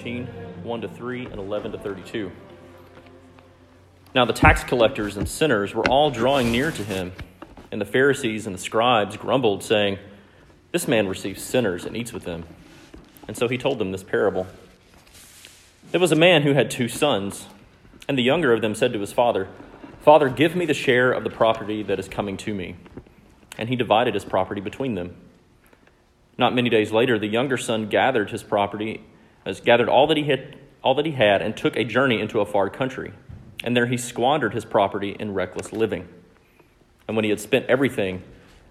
13, 1 to 3, and 11 to 32. Now the tax collectors and sinners were all drawing near to him, and the Pharisees and the scribes grumbled, saying, This man receives sinners and eats with them. And so he told them this parable. There was a man who had two sons, and the younger of them said to his father, Father, give me the share of the property that is coming to me. And he divided his property between them. Not many days later, the younger son gathered his property as gathered all that he had, all that he had, and took a journey into a far country. And there he squandered his property in reckless living. And when he had spent everything,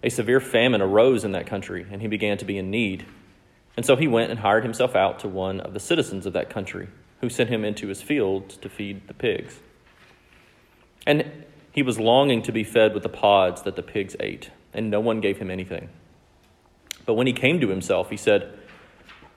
a severe famine arose in that country, and he began to be in need. And so he went and hired himself out to one of the citizens of that country, who sent him into his fields to feed the pigs. And he was longing to be fed with the pods that the pigs ate, and no one gave him anything. But when he came to himself, he said,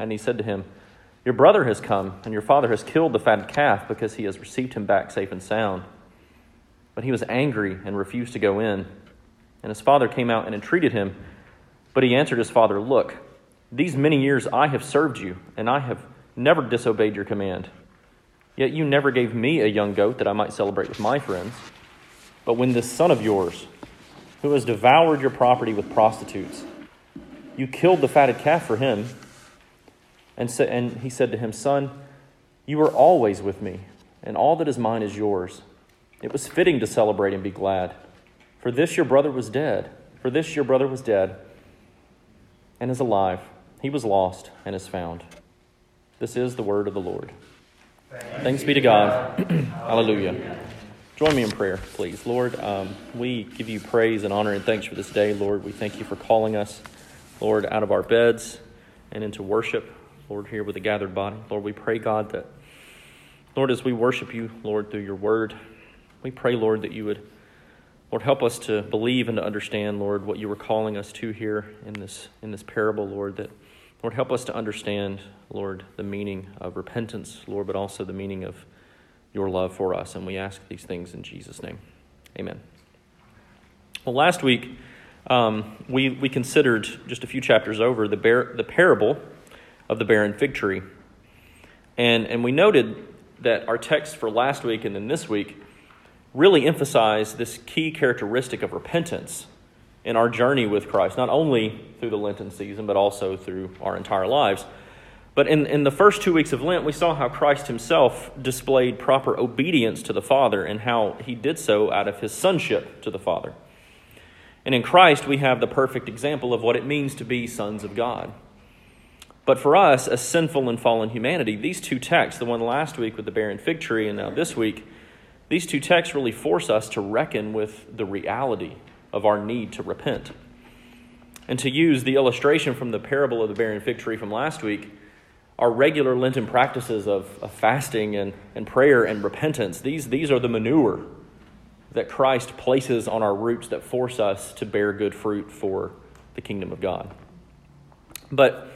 And he said to him, Your brother has come, and your father has killed the fatted calf because he has received him back safe and sound. But he was angry and refused to go in. And his father came out and entreated him. But he answered his father, Look, these many years I have served you, and I have never disobeyed your command. Yet you never gave me a young goat that I might celebrate with my friends. But when this son of yours, who has devoured your property with prostitutes. You killed the fatted calf for him. And, sa- and he said to him, Son, you are always with me, and all that is mine is yours. It was fitting to celebrate and be glad. For this your brother was dead. For this your brother was dead and is alive. He was lost and is found. This is the word of the Lord. Thanks, Thanks be to God. Hallelujah. Join me in prayer, please. Lord, um, we give you praise and honor and thanks for this day. Lord, we thank you for calling us, Lord, out of our beds and into worship, Lord, here with a gathered body. Lord, we pray, God, that, Lord, as we worship you, Lord, through your word, we pray, Lord, that you would, Lord, help us to believe and to understand, Lord, what you were calling us to here in this, in this parable, Lord, that, Lord, help us to understand, Lord, the meaning of repentance, Lord, but also the meaning of your love for us. And we ask these things in Jesus' name. Amen. Well, last week, um, we, we considered just a few chapters over the, bear, the parable of the barren fig tree. And, and we noted that our text for last week and then this week really emphasize this key characteristic of repentance in our journey with Christ, not only through the Lenten season, but also through our entire lives. But in, in the first two weeks of Lent, we saw how Christ himself displayed proper obedience to the Father and how he did so out of his sonship to the Father. And in Christ, we have the perfect example of what it means to be sons of God. But for us, as sinful and fallen humanity, these two texts, the one last week with the barren fig tree and now this week, these two texts really force us to reckon with the reality of our need to repent. And to use the illustration from the parable of the barren fig tree from last week, our regular Lenten practices of, of, fasting and, and prayer and repentance, these, these are the manure that Christ places on our roots that force us to bear good fruit for the kingdom of God. But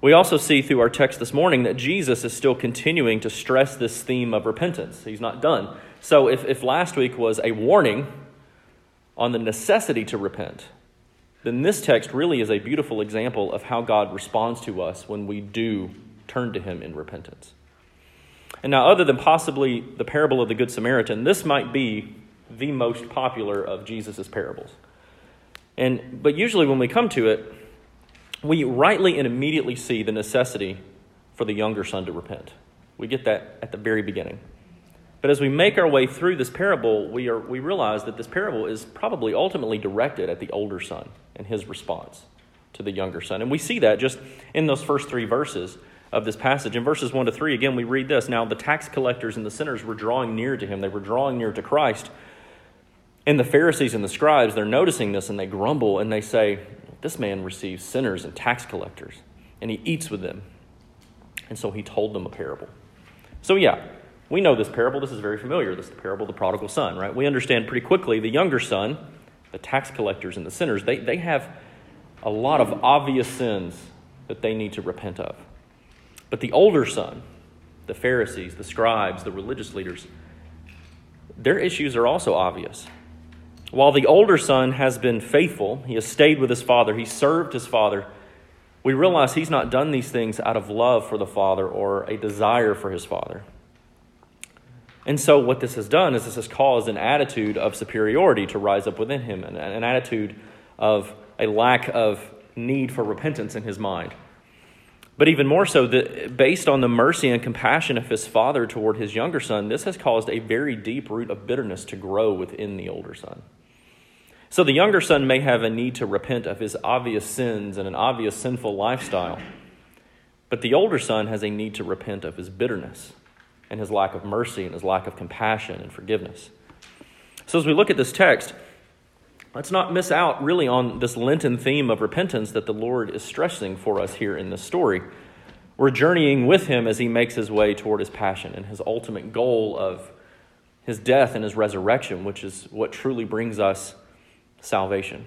we also see through our text this morning that Jesus is still continuing to stress this theme of repentance. He's not done. So if, if last week was a warning on the necessity to repent, then this text really is a beautiful example of how God responds to us when we do turn to Him in repentance. And now, other than possibly the parable of the Good Samaritan, this might be the most popular of Jesus' parables. And, but usually, when we come to it, we rightly and immediately see the necessity for the younger son to repent. We get that at the very beginning. But as we make our way through this parable, we, are, we realize that this parable is probably ultimately directed at the older son and his response to the younger son. And we see that just in those first three verses of this passage. In verses 1 to 3, again, we read this Now the tax collectors and the sinners were drawing near to him, they were drawing near to Christ. And the Pharisees and the scribes, they're noticing this and they grumble and they say, This man receives sinners and tax collectors, and he eats with them. And so he told them a parable. So, yeah, we know this parable. This is very familiar. This is the parable of the prodigal son, right? We understand pretty quickly the younger son, the tax collectors and the sinners, they, they have a lot of obvious sins that they need to repent of. But the older son, the Pharisees, the scribes, the religious leaders, their issues are also obvious. While the older son has been faithful, he has stayed with his father, he served his father, we realize he's not done these things out of love for the father or a desire for his father. And so, what this has done is this has caused an attitude of superiority to rise up within him, an, an attitude of a lack of need for repentance in his mind. But even more so, the, based on the mercy and compassion of his father toward his younger son, this has caused a very deep root of bitterness to grow within the older son. So the younger son may have a need to repent of his obvious sins and an obvious sinful lifestyle, but the older son has a need to repent of his bitterness and his lack of mercy and his lack of compassion and forgiveness. So, as we look at this text, let's not miss out really on this Lenten theme of repentance that the Lord is stressing for us here in this story. We're journeying with him as he makes his way toward his passion and his ultimate goal of his death and his resurrection, which is what truly brings us salvation.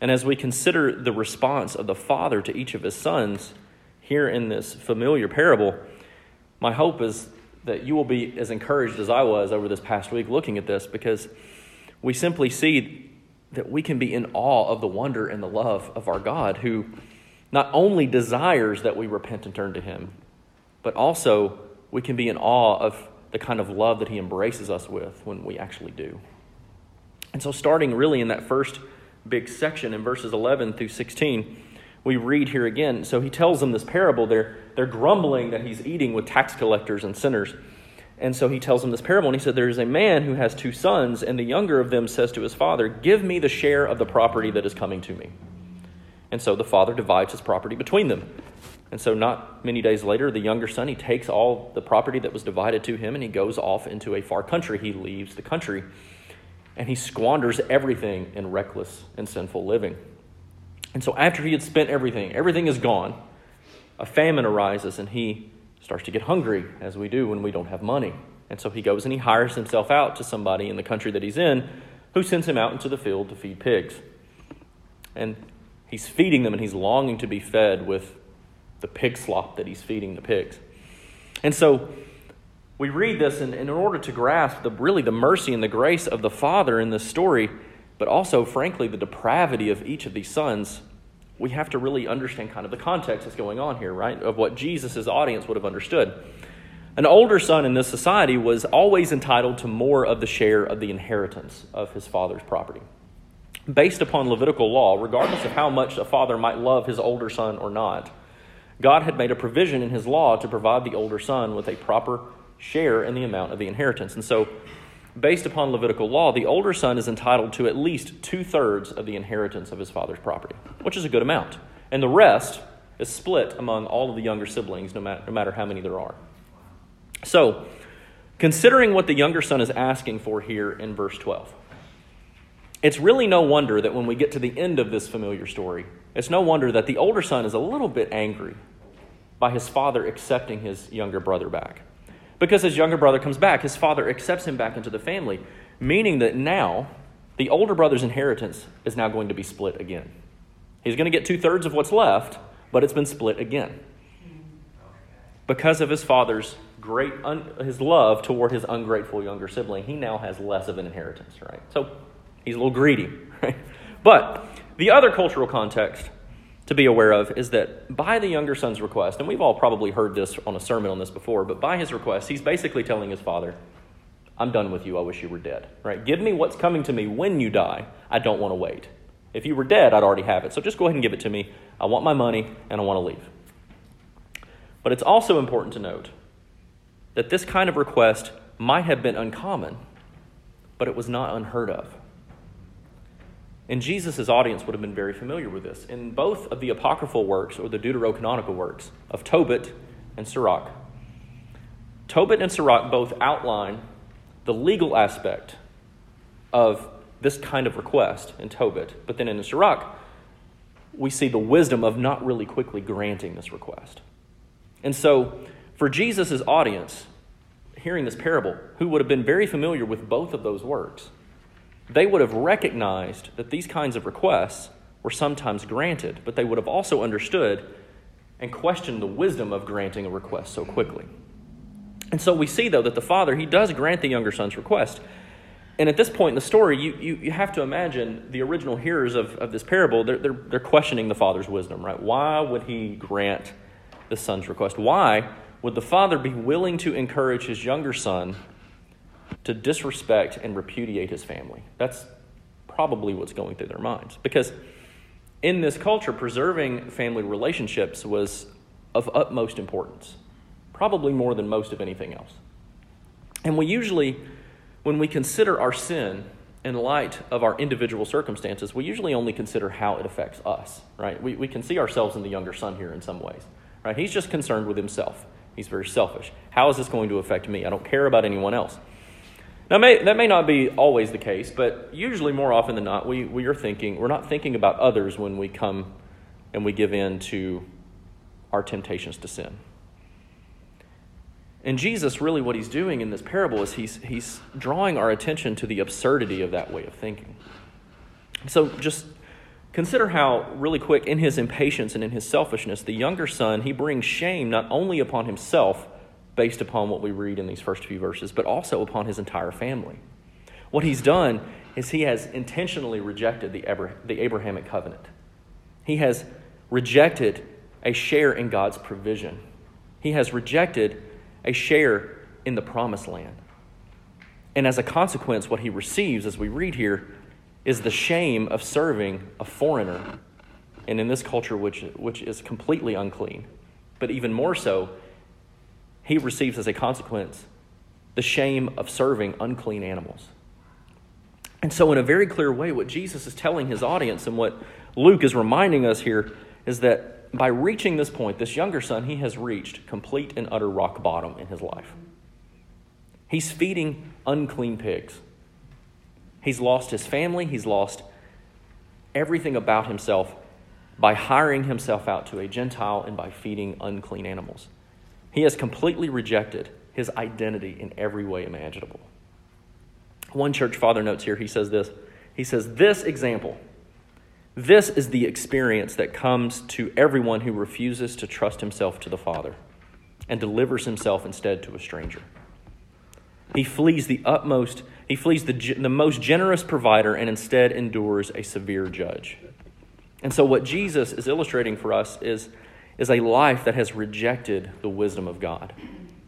And as we consider the response of the Father to each of his sons here in this familiar parable, my hope is that you will be as encouraged as I was over this past week looking at this because we simply see that we can be in awe of the wonder and the love of our God who not only desires that we repent and turn to Him, but also we can be in awe of the kind of love that He embraces us with when we actually do. And so, starting really in that first big section in verses 11 through 16, we read here again. So he tells them this parable. They're, they're grumbling that he's eating with tax collectors and sinners. And so he tells them this parable, and he said, There is a man who has two sons, and the younger of them says to his father, Give me the share of the property that is coming to me. And so the father divides his property between them. And so, not many days later, the younger son, he takes all the property that was divided to him and he goes off into a far country. He leaves the country and he squanders everything in reckless and sinful living. And so, after he had spent everything, everything is gone, a famine arises and he starts to get hungry, as we do when we don't have money. And so he goes and he hires himself out to somebody in the country that he's in who sends him out into the field to feed pigs. And he's feeding them and he's longing to be fed with the pig slop that he's feeding the pigs. And so we read this, and, in order to grasp the, really the mercy and the grace of the Father in this story, but also, frankly, the depravity of each of these sons, we have to really understand kind of the context that's going on here, right? Of what Jesus' audience would have understood. An older son in this society was always entitled to more of the share of the inheritance of his father's property. Based upon Levitical law, regardless of how much a father might love his older son or not, God had made a provision in his law to provide the older son with a proper share in the amount of the inheritance. And so, based upon Levitical law, the older son is entitled to at least two thirds of the inheritance of his father's property, which is a good amount. And the rest is split among all of the younger siblings, no matter, no matter how many there are. So, considering what the younger son is asking for here in verse 12, it's really no wonder that when we get to the end of this familiar story, it's no wonder that the older son is a little bit angry by his father accepting his younger brother back. Because his younger brother comes back, his father accepts him back into the family, meaning that now the older brother's inheritance is now going to be split again. He's going to get two thirds of what's left, but it's been split again. Because of his father's great un- his love toward his ungrateful younger sibling, he now has less of an inheritance, right? So he's a little greedy, right? But the other cultural context to be aware of is that by the younger son's request, and we've all probably heard this on a sermon on this before, but by his request, he's basically telling his father, I'm done with you. I wish you were dead. Right? Give me what's coming to me when you die. I don't want to wait. If you were dead, I'd already have it. So just go ahead and give it to me. I want my money and I want to leave. But it's also important to note that this kind of request might have been uncommon, but it was not unheard of. And Jesus' audience would have been very familiar with this. In both of the apocryphal works or the deuterocanonical works of Tobit and Sirach, Tobit and Sirach both outline the legal aspect of this kind of request in Tobit, but then in the Sirach, we see the wisdom of not really quickly granting this request. And so, for Jesus' audience, hearing this parable, who would have been very familiar with both of those works, they would have recognized that these kinds of requests were sometimes granted, but they would have also understood and questioned the wisdom of granting a request so quickly. And so we see, though, that the father, he does grant the younger son's request. And at this point in the story, you, you, you have to imagine the original hearers of, of this parable, they're, they're, they're questioning the father's wisdom, right? Why would he grant the son's request? Why would the father be willing to encourage his younger son to disrespect and repudiate his family? That's probably what's going through their minds. Because in this culture, preserving family relationships was of utmost importance probably more than most of anything else. And we usually, when we consider our sin in light of our individual circumstances, we usually only consider how it affects us, right? We, we can see ourselves in the younger son here in some ways, right? He's just concerned with himself. He's very selfish. How is this going to affect me? I don't care about anyone else. Now, may, that may not be always the case, but usually more often than not, we, we are thinking, we're not thinking about others when we come and we give in to our temptations to sin. And Jesus, really, what he's doing in this parable is he's, he's drawing our attention to the absurdity of that way of thinking. So just consider how, really quick, in his impatience and in his selfishness, the younger son, he brings shame not only upon himself, based upon what we read in these first few verses, but also upon his entire family. What he's done is he has intentionally rejected the, Abrahamic covenant. He has rejected a share in God's provision. He has rejected a share in the promised land. And as a consequence, what he receives, as we read here, is the shame of serving a foreigner, and in this culture, which, which is completely unclean. But even more so, he receives as a consequence the shame of serving unclean animals. And so, in a very clear way, what Jesus is telling his audience and what Luke is reminding us here is that by reaching this point, this younger son, he has reached complete and utter rock bottom in his life. He's feeding unclean pigs. He's lost his family, he's lost everything about himself by hiring himself out to a Gentile and by feeding unclean animals. He has completely rejected his identity in every way imaginable. One church father notes here, he says this. He says, This example this is the experience that comes to everyone who refuses to trust himself to the Father and delivers himself instead to a stranger. He flees the utmost, he flees the, the most generous provider and instead endures a severe judge. And so, what Jesus is illustrating for us is, is a life that has rejected the wisdom of God.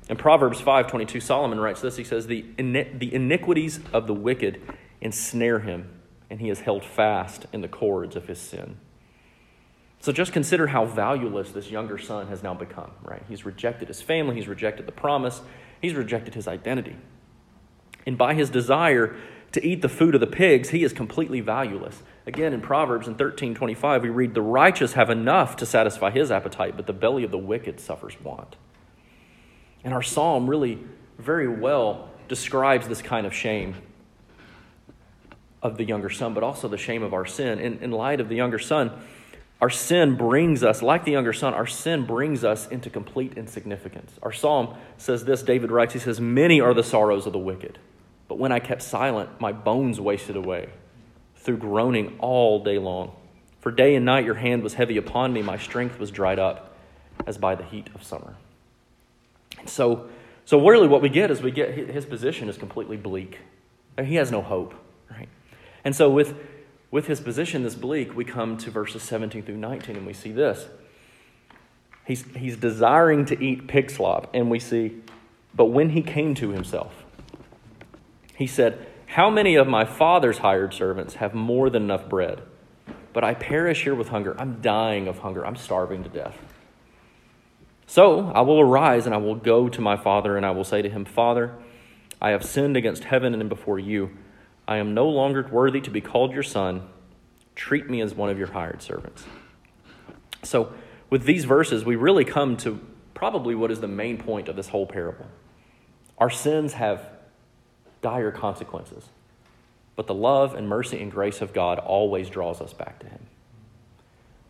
In Proverbs 5:22, Solomon writes this. He says, the, the iniquities of the wicked ensnare him, and he is held fast in the cords of his sin. So just consider how valueless this younger son has now become, right? He's rejected his family, he's rejected the promise, he's rejected his identity. And by his desire to eat the food of the pigs, he is completely valueless. Again, in Proverbs in 13:25, we read, "The righteous have enough to satisfy his appetite, but the belly of the wicked suffers want." And our psalm really very well describes this kind of shame of the younger son, but also the shame of our sin. In, in light of the younger son, our sin brings us, like the younger son, our sin brings us into complete insignificance. Our psalm says this David writes, he says, Many are the sorrows of the wicked, but when I kept silent, my bones wasted away through groaning all day long. For day and night your hand was heavy upon me, my strength was dried up as by the heat of summer. And so, so really what we get is we get his position is completely bleak. He has no hope, right? And so, with, with his position this bleak, we come to verses 17 through 19, and we see this. He's, he's desiring to eat pig slop, and we see, but when he came to himself, he said, How many of my father's hired servants have more than enough bread? But I perish here with hunger. I'm dying of hunger. I'm starving to death. So I will arise and I will go to my father, and I will say to him, Father, I have sinned against heaven and before you. I am no longer worthy to be called your son. Treat me as one of your hired servants. So, with these verses, we really come to probably what is the main point of this whole parable. Our sins have dire consequences, but the love and mercy and grace of God always draws us back to Him.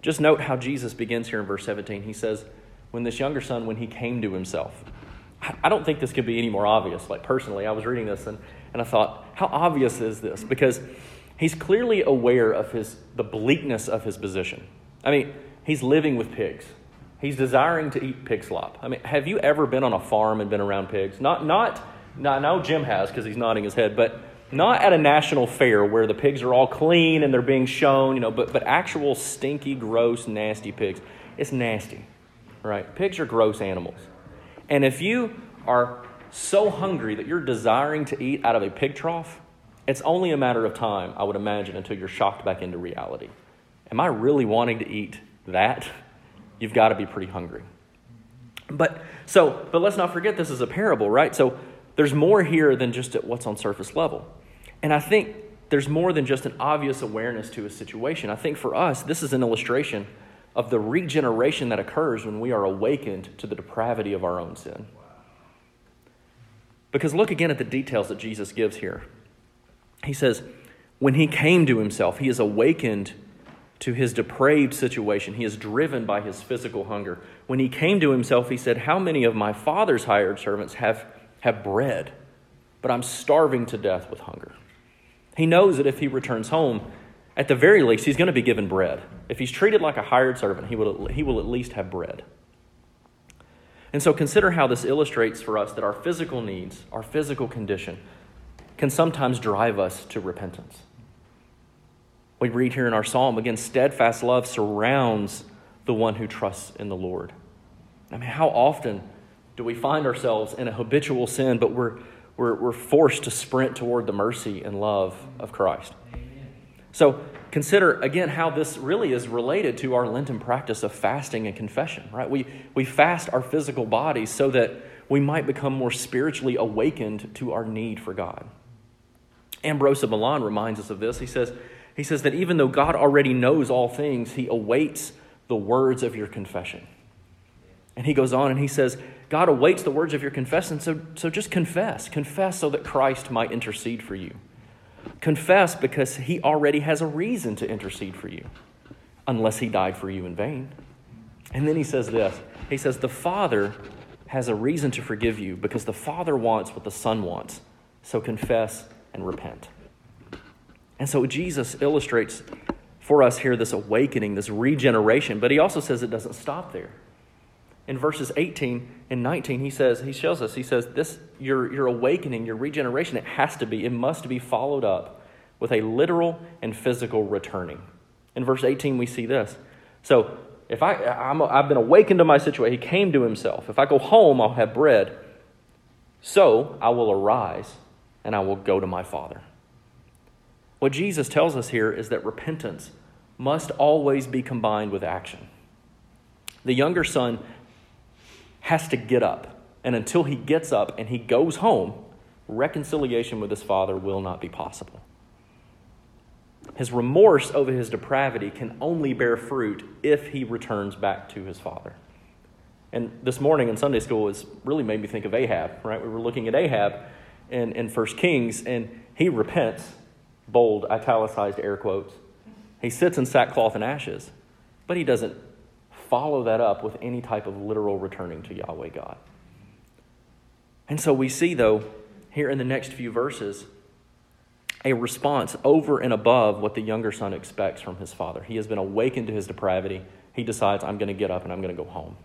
Just note how Jesus begins here in verse 17. He says, When this younger son, when he came to himself, I don't think this could be any more obvious. Like, personally, I was reading this and, and I thought, how obvious is this? Because he's clearly aware of his, the bleakness of his position. I mean, he's living with pigs. He's desiring to eat pig slop. I mean, have you ever been on a farm and been around pigs? Not, not, no, Jim has because he's nodding his head, but not at a national fair where the pigs are all clean and they're being shown, you know, but, but actual stinky, gross, nasty pigs. It's nasty, right? Pigs are gross animals. And if you are so hungry that you're desiring to eat out of a pig trough, it's only a matter of time, I would imagine, until you're shocked back into reality. Am I really wanting to eat that? You've got to be pretty hungry. But so, but let's not forget this is a parable, right? So there's more here than just at what's on surface level. And I think there's more than just an obvious awareness to a situation. I think for us, this is an illustration of the regeneration that occurs when we are awakened to the depravity of our own sin. Because look again at the details that Jesus gives here. He says, when he came to himself, he is awakened to his depraved situation. He is driven by his physical hunger. When he came to himself, he said, How many of my father's hired servants have, have bread, but I'm starving to death with hunger? He knows that if he returns home, at the very least, he's going to be given bread. If he's treated like a hired servant, he will, he will at least have bread. And so consider how this illustrates for us that our physical needs, our physical condition, can sometimes drive us to repentance. We read here in our psalm again, steadfast love surrounds the one who trusts in the Lord. I mean, how often do we find ourselves in a habitual sin, but we're, we're, we're forced to sprint toward the mercy and love of Christ? So consider again how this really is related to our Lenten practice of fasting and confession, right? We, we fast our physical bodies so that we might become more spiritually awakened to our need for God. Ambrose of Milan reminds us of this. He says, he says that even though God already knows all things, he awaits the words of your confession. And he goes on and he says, God awaits the words of your confession, so, so just confess. Confess so that Christ might intercede for you. Confess because he already has a reason to intercede for you, unless he died for you in vain. And then he says this He says, The Father has a reason to forgive you because the Father wants what the Son wants. So confess and repent. And so Jesus illustrates for us here this awakening, this regeneration, but he also says it doesn't stop there in verses 18 and 19 he says he shows us he says this your, your awakening your regeneration it has to be it must be followed up with a literal and physical returning. In verse 18 we see this. So if I, I'm, i've been awakened to my situation he came to himself. If i go home i'll have bread. So i will arise and i will go to my father. What jesus tells us here is that repentance must always be combined with action. The younger son has to get up. And until he gets up and he goes home, reconciliation with his father will not be possible. His remorse over his depravity can only bear fruit if he returns back to his father. And this morning in Sunday school has really made me think of Ahab, right? We were looking at Ahab in, in 1 Kings, and he repents, bold, italicized air quotes. He sits in sackcloth and ashes, but he doesn't follow that up with any type of literal returning to Yahweh God. And so we see, though, here in the next few verses, a response over and above what the younger son expects from his father. He has been awakened to his depravity. He decides, I'm going to get up and I'm going to go home.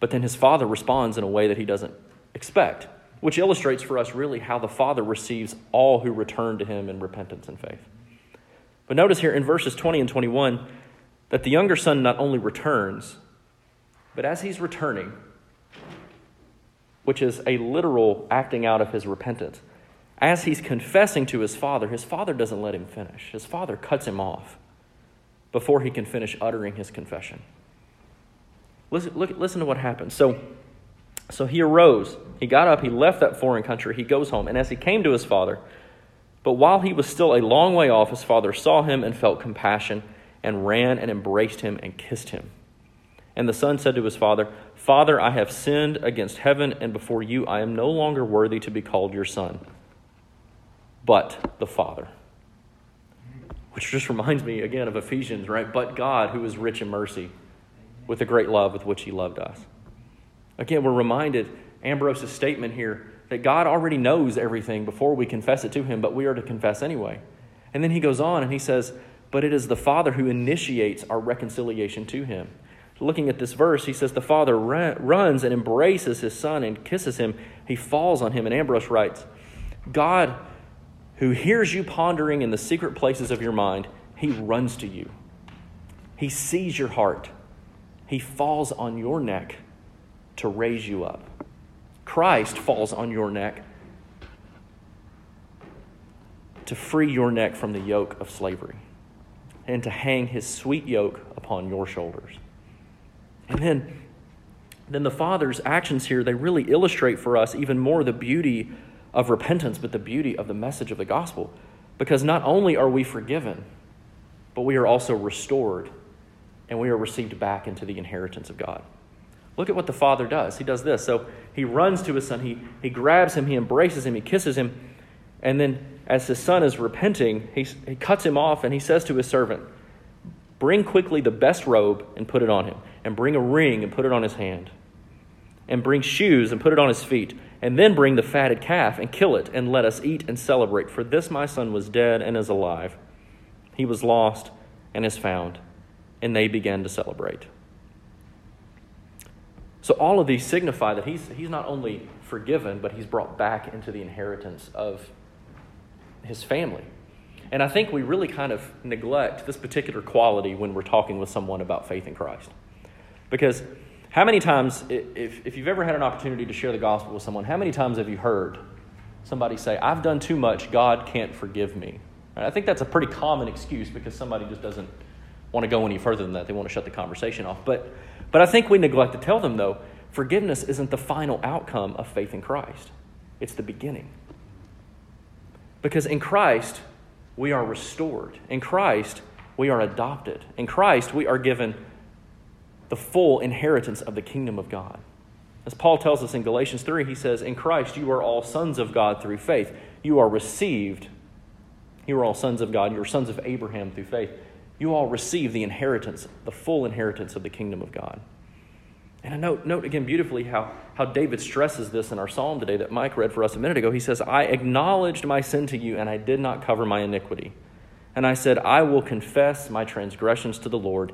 But then his father responds in a way that he doesn't expect, which illustrates for us really how the father receives all who return to him in repentance and faith. But notice here in verses 20 and 21, that the younger son not only returns, but as he's returning, which is a literal acting out of his repentance, as he's confessing to his father, his father doesn't let him finish. His father cuts him off before he can finish uttering his confession. Listen, look, listen to what happens. So, so he arose. He got up. He left that foreign country. He goes home. And as he came to his father, but while he was still a long way off, his father saw him and felt compassion and ran and embraced him and kissed him. And the son said to his father, Father, I have sinned against heaven and before you. I am no longer worthy to be called your son, but the Father. Which just reminds me again of Ephesians, right? But God, who is rich in mercy, with the great love with which he loved us. Again, we're reminded Ambrose's statement here that God already knows everything before we confess it to him, but we are to confess anyway. And then he goes on and he says, But it is the Father who initiates our reconciliation to him. Looking at this verse, he says, The Father runs and embraces his Son and kisses him. He falls on him. And Ambrose writes, God, who hears you pondering in the secret places of your mind, he runs to you. He sees your heart. He falls on your neck to raise you up. Christ falls on your neck to free your neck from the yoke of slavery and to hang his sweet yoke upon your shoulders. And then, then the Father's actions here, they really illustrate for us even more the beauty of repentance, but the beauty of the message of the gospel. Because not only are we forgiven, but we are also restored and we are received back into the inheritance of God. Look at what the father does. He does this. So he runs to his son, he, he grabs him, he embraces him, he kisses him, and then as his son is repenting, he, he cuts him off and he says to his servant, Bring quickly the best robe and put it on him, and bring a ring and put it on his hand, and bring shoes and put it on his feet, and then bring the fatted calf and kill it, and let us eat and celebrate. For this my son was dead and is alive. He was lost and is found and they began to celebrate. So, all of these signify that he's, he's not only forgiven, but he's brought back into the inheritance of his family. And I think we really kind of neglect this particular quality when we're talking with someone about faith in Christ. Because how many times, if, if you've ever had an opportunity to share the gospel with someone, how many times have you heard somebody say, I've done too much, God can't forgive me? I think that's a pretty common excuse because somebody just doesn't want to go any further than that. They want to shut the conversation off. But, but I think we neglect to tell them, though, forgiveness isn't the final outcome of faith in Christ, it's the beginning. Because in Christ, we are restored. In Christ, we are adopted. In Christ, we are given the full inheritance of the kingdom of God. As Paul tells us in Galatians 3, he says, In Christ, you are all sons of God through faith. You are received. You are all sons of God. You are sons of Abraham through faith you all receive the inheritance, the full inheritance of the kingdom of God. And I note, note again beautifully how, how David stresses this in our psalm today that Mike read for us a minute ago. He says, I acknowledged my sin to you, and I did not cover my iniquity. And I said, I will confess my transgressions to the Lord,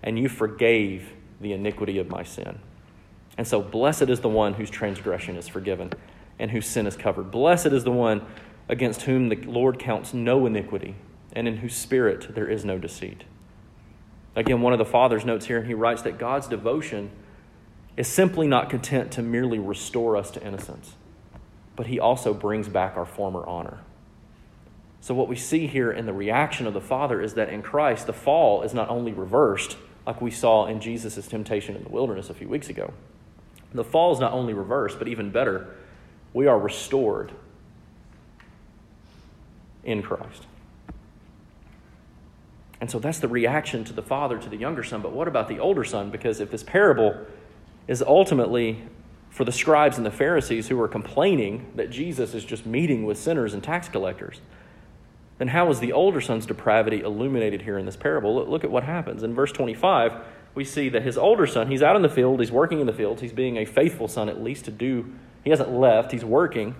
and you forgave the iniquity of my sin. And so, blessed is the one whose transgression is forgiven and whose sin is covered. Blessed is the one against whom the Lord counts no iniquity and in whose spirit there is no deceit. Again, one of the father's notes here, and he writes that God's devotion is simply not content to merely restore us to innocence, but he also brings back our former honor. So, what we see here in the reaction of the Father is that in Christ, the fall is not only reversed, like we saw in Jesus' temptation in the wilderness a few weeks ago. The fall is not only reversed, but even better, we are restored in Christ. And so that's the reaction to the father to the younger son. But what about the older son? Because if this parable is ultimately for the scribes and the Pharisees who are complaining that Jesus is just meeting with sinners and tax collectors, then how is the older son's depravity illuminated here in this parable? Look at what happens. In verse 25, we see that his older son, he's out in the field, he's working in the fields, he's being a faithful son at least to do, he hasn't left, he's working.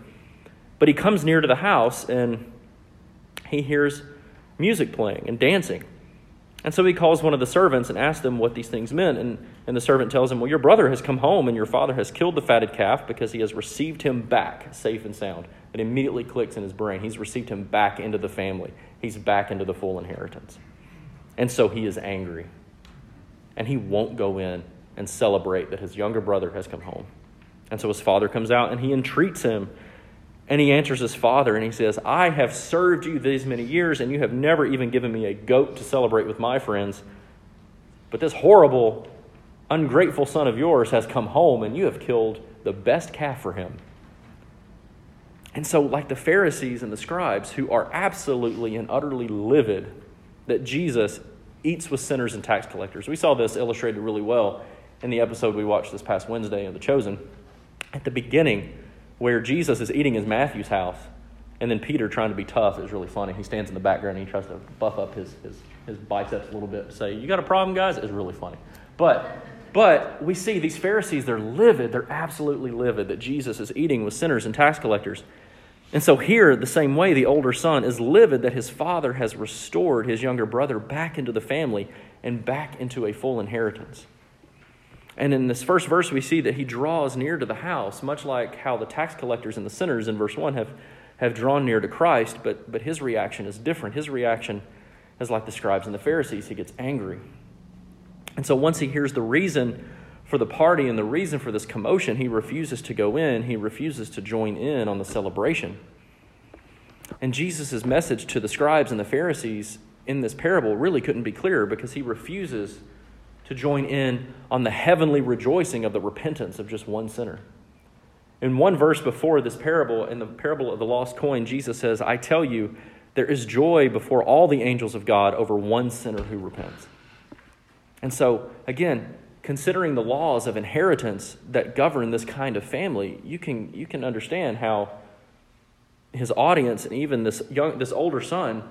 But he comes near to the house and he hears music playing and dancing. And so he calls one of the servants and asks them what these things meant. And, and the servant tells him, Well, your brother has come home, and your father has killed the fatted calf because he has received him back safe and sound. It immediately clicks in his brain. He's received him back into the family, he's back into the full inheritance. And so he is angry. And he won't go in and celebrate that his younger brother has come home. And so his father comes out and he entreats him and he answers his father and he says, I have served you these many years, and you have never even given me a goat to celebrate with my friends. But this horrible ungrateful son of yours has come home and you have killed the best calf for him. And so, like the Pharisees and the scribes, who are absolutely and utterly livid that Jesus eats with sinners and tax collectors, we saw this illustrated really well in the episode we watched this past Wednesday of The Chosen. At the beginning, where Jesus is eating in Matthew's house, and then Peter, trying to be tough, is really funny. He stands in the background and he tries to buff up his, his, his biceps a little bit say, You got a problem, guys? It's really funny. But but we see these Pharisees, they're livid. They're absolutely livid that Jesus is eating with sinners and tax collectors. And so, here, the same way, the older son is livid that his father has restored his younger brother back into the family and back into a full inheritance. And in this first verse, we see that he draws near to the house, much like how the tax collectors and the sinners in verse 1 have, have drawn near to Christ, but, but his reaction is different. His reaction is like the scribes and the Pharisees. He gets angry. And so once he hears the reason for the party and the reason for this commotion, he refuses to go in. He refuses to join in on the celebration. And Jesus' message to the scribes and the Pharisees in this parable really couldn't be clearer because he refuses to join in on the heavenly rejoicing of the repentance of just one sinner. In one verse before this parable, in the parable of the lost coin, Jesus says, I tell you, there is joy before all the angels of God over one sinner who repents. And so, again, considering the laws of inheritance that govern this kind of family, you can, you can understand how his audience and even this, young, this older son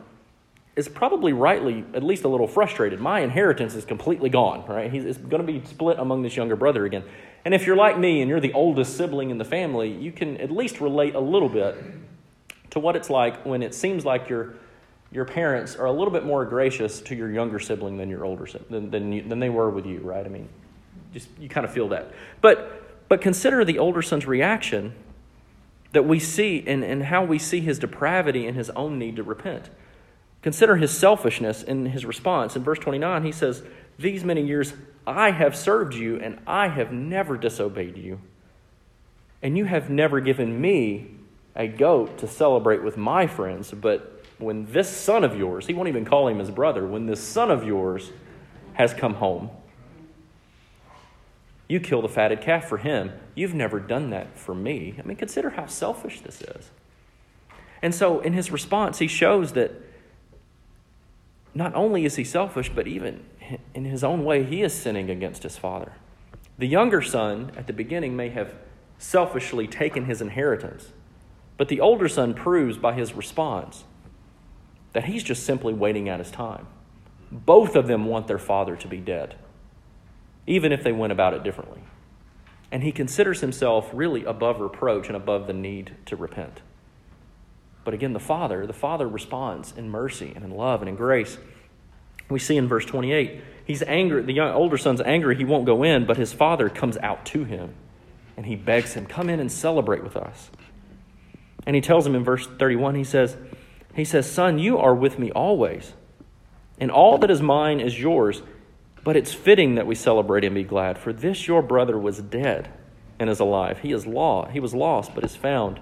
is probably rightly at least a little frustrated. My inheritance is completely gone, right? He's going to be split among this younger brother again. And if you're like me and you're the oldest sibling in the family, you can at least relate a little bit to what it's like when it seems like you're your parents are a little bit more gracious to your younger sibling than your older than than, you, than they were with you, right? I mean, just you kind of feel that. But but consider the older son's reaction that we see and, and how we see his depravity and his own need to repent. Consider his selfishness in his response. In verse 29, he says, These many years I have served you, and I have never disobeyed you. And you have never given me a goat to celebrate with my friends, but when this son of yours, he won't even call him his brother, when this son of yours has come home, you kill the fatted calf for him. You've never done that for me. I mean, consider how selfish this is. And so, in his response, he shows that not only is he selfish, but even in his own way, he is sinning against his father. The younger son, at the beginning, may have selfishly taken his inheritance, but the older son proves by his response that he's just simply waiting out his time. Both of them want their father to be dead, even if they went about it differently. And he considers himself really above reproach and above the need to repent. But again, the father, the father responds in mercy and in love and in grace. We see in verse 28, he's angry, the young, older son's angry, he won't go in, but his father comes out to him and he begs him, Come in and celebrate with us. And he tells him in verse 31, he says, he says, Son, you are with me always, and all that is mine is yours. But it's fitting that we celebrate and be glad, for this your brother was dead and is alive. He is law. He was lost, but is found.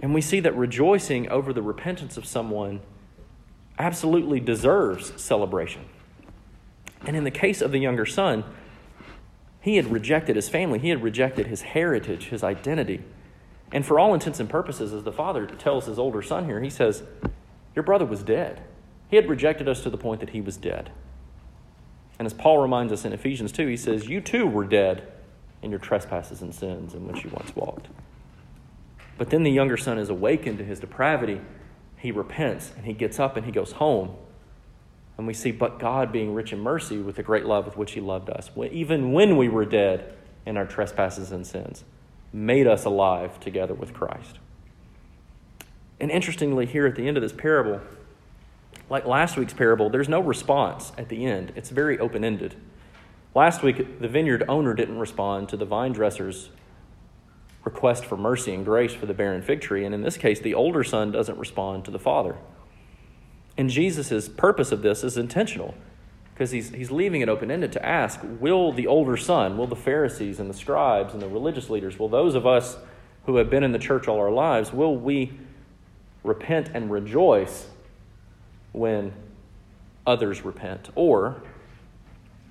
And we see that rejoicing over the repentance of someone absolutely deserves celebration. And in the case of the younger son, he had rejected his family, he had rejected his heritage, his identity. And for all intents and purposes, as the father tells his older son here, he says, Your brother was dead. He had rejected us to the point that he was dead. And as Paul reminds us in Ephesians 2, he says, You too were dead in your trespasses and sins in which you once walked. But then the younger son is awakened to his depravity. He repents and he gets up and he goes home. And we see, but God being rich in mercy with the great love with which he loved us, even when we were dead in our trespasses and sins made us alive together with Christ. And interestingly, here at the end of this parable, like last week's parable, there's no response at the end. It's very open ended. Last week, the vineyard owner didn't respond to the vine dresser's request for mercy and grace for the barren fig tree. And in this case, the older son doesn't respond to the father. And Jesus' purpose of this is intentional because he's, he's leaving it open ended to ask will the older son, will the Pharisees and the scribes and the religious leaders, will those of us who have been in the church all our lives, will we repent and rejoice when others repent? Or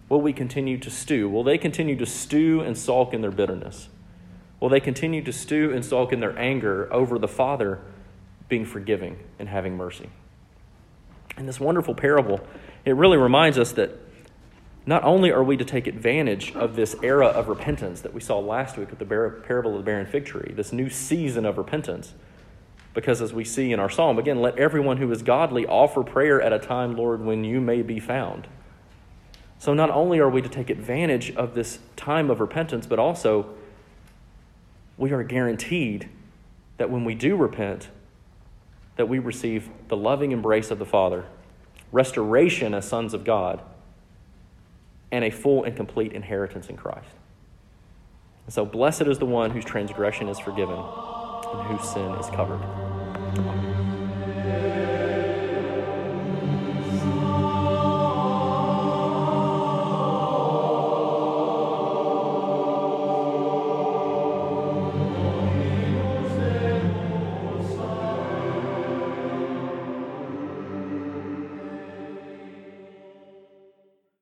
Will we continue to stew? Will they continue to stew and sulk in their bitterness? Will they continue to stew and sulk in their anger over the Father being forgiving and having mercy? In this wonderful parable, it really reminds us that not only are we to take advantage of this era of repentance that we saw last week with the parable of the barren fig tree, this new season of repentance, because as we see in our psalm, again, let everyone who is godly offer prayer at a time, Lord, when you may be found. So not only are we to take advantage of this time of repentance, but also we are guaranteed that when we do repent, that we receive the loving embrace of the Father, restoration as sons of God, and a full and complete inheritance in Christ. And so blessed is the one whose transgression is forgiven and whose sin is covered.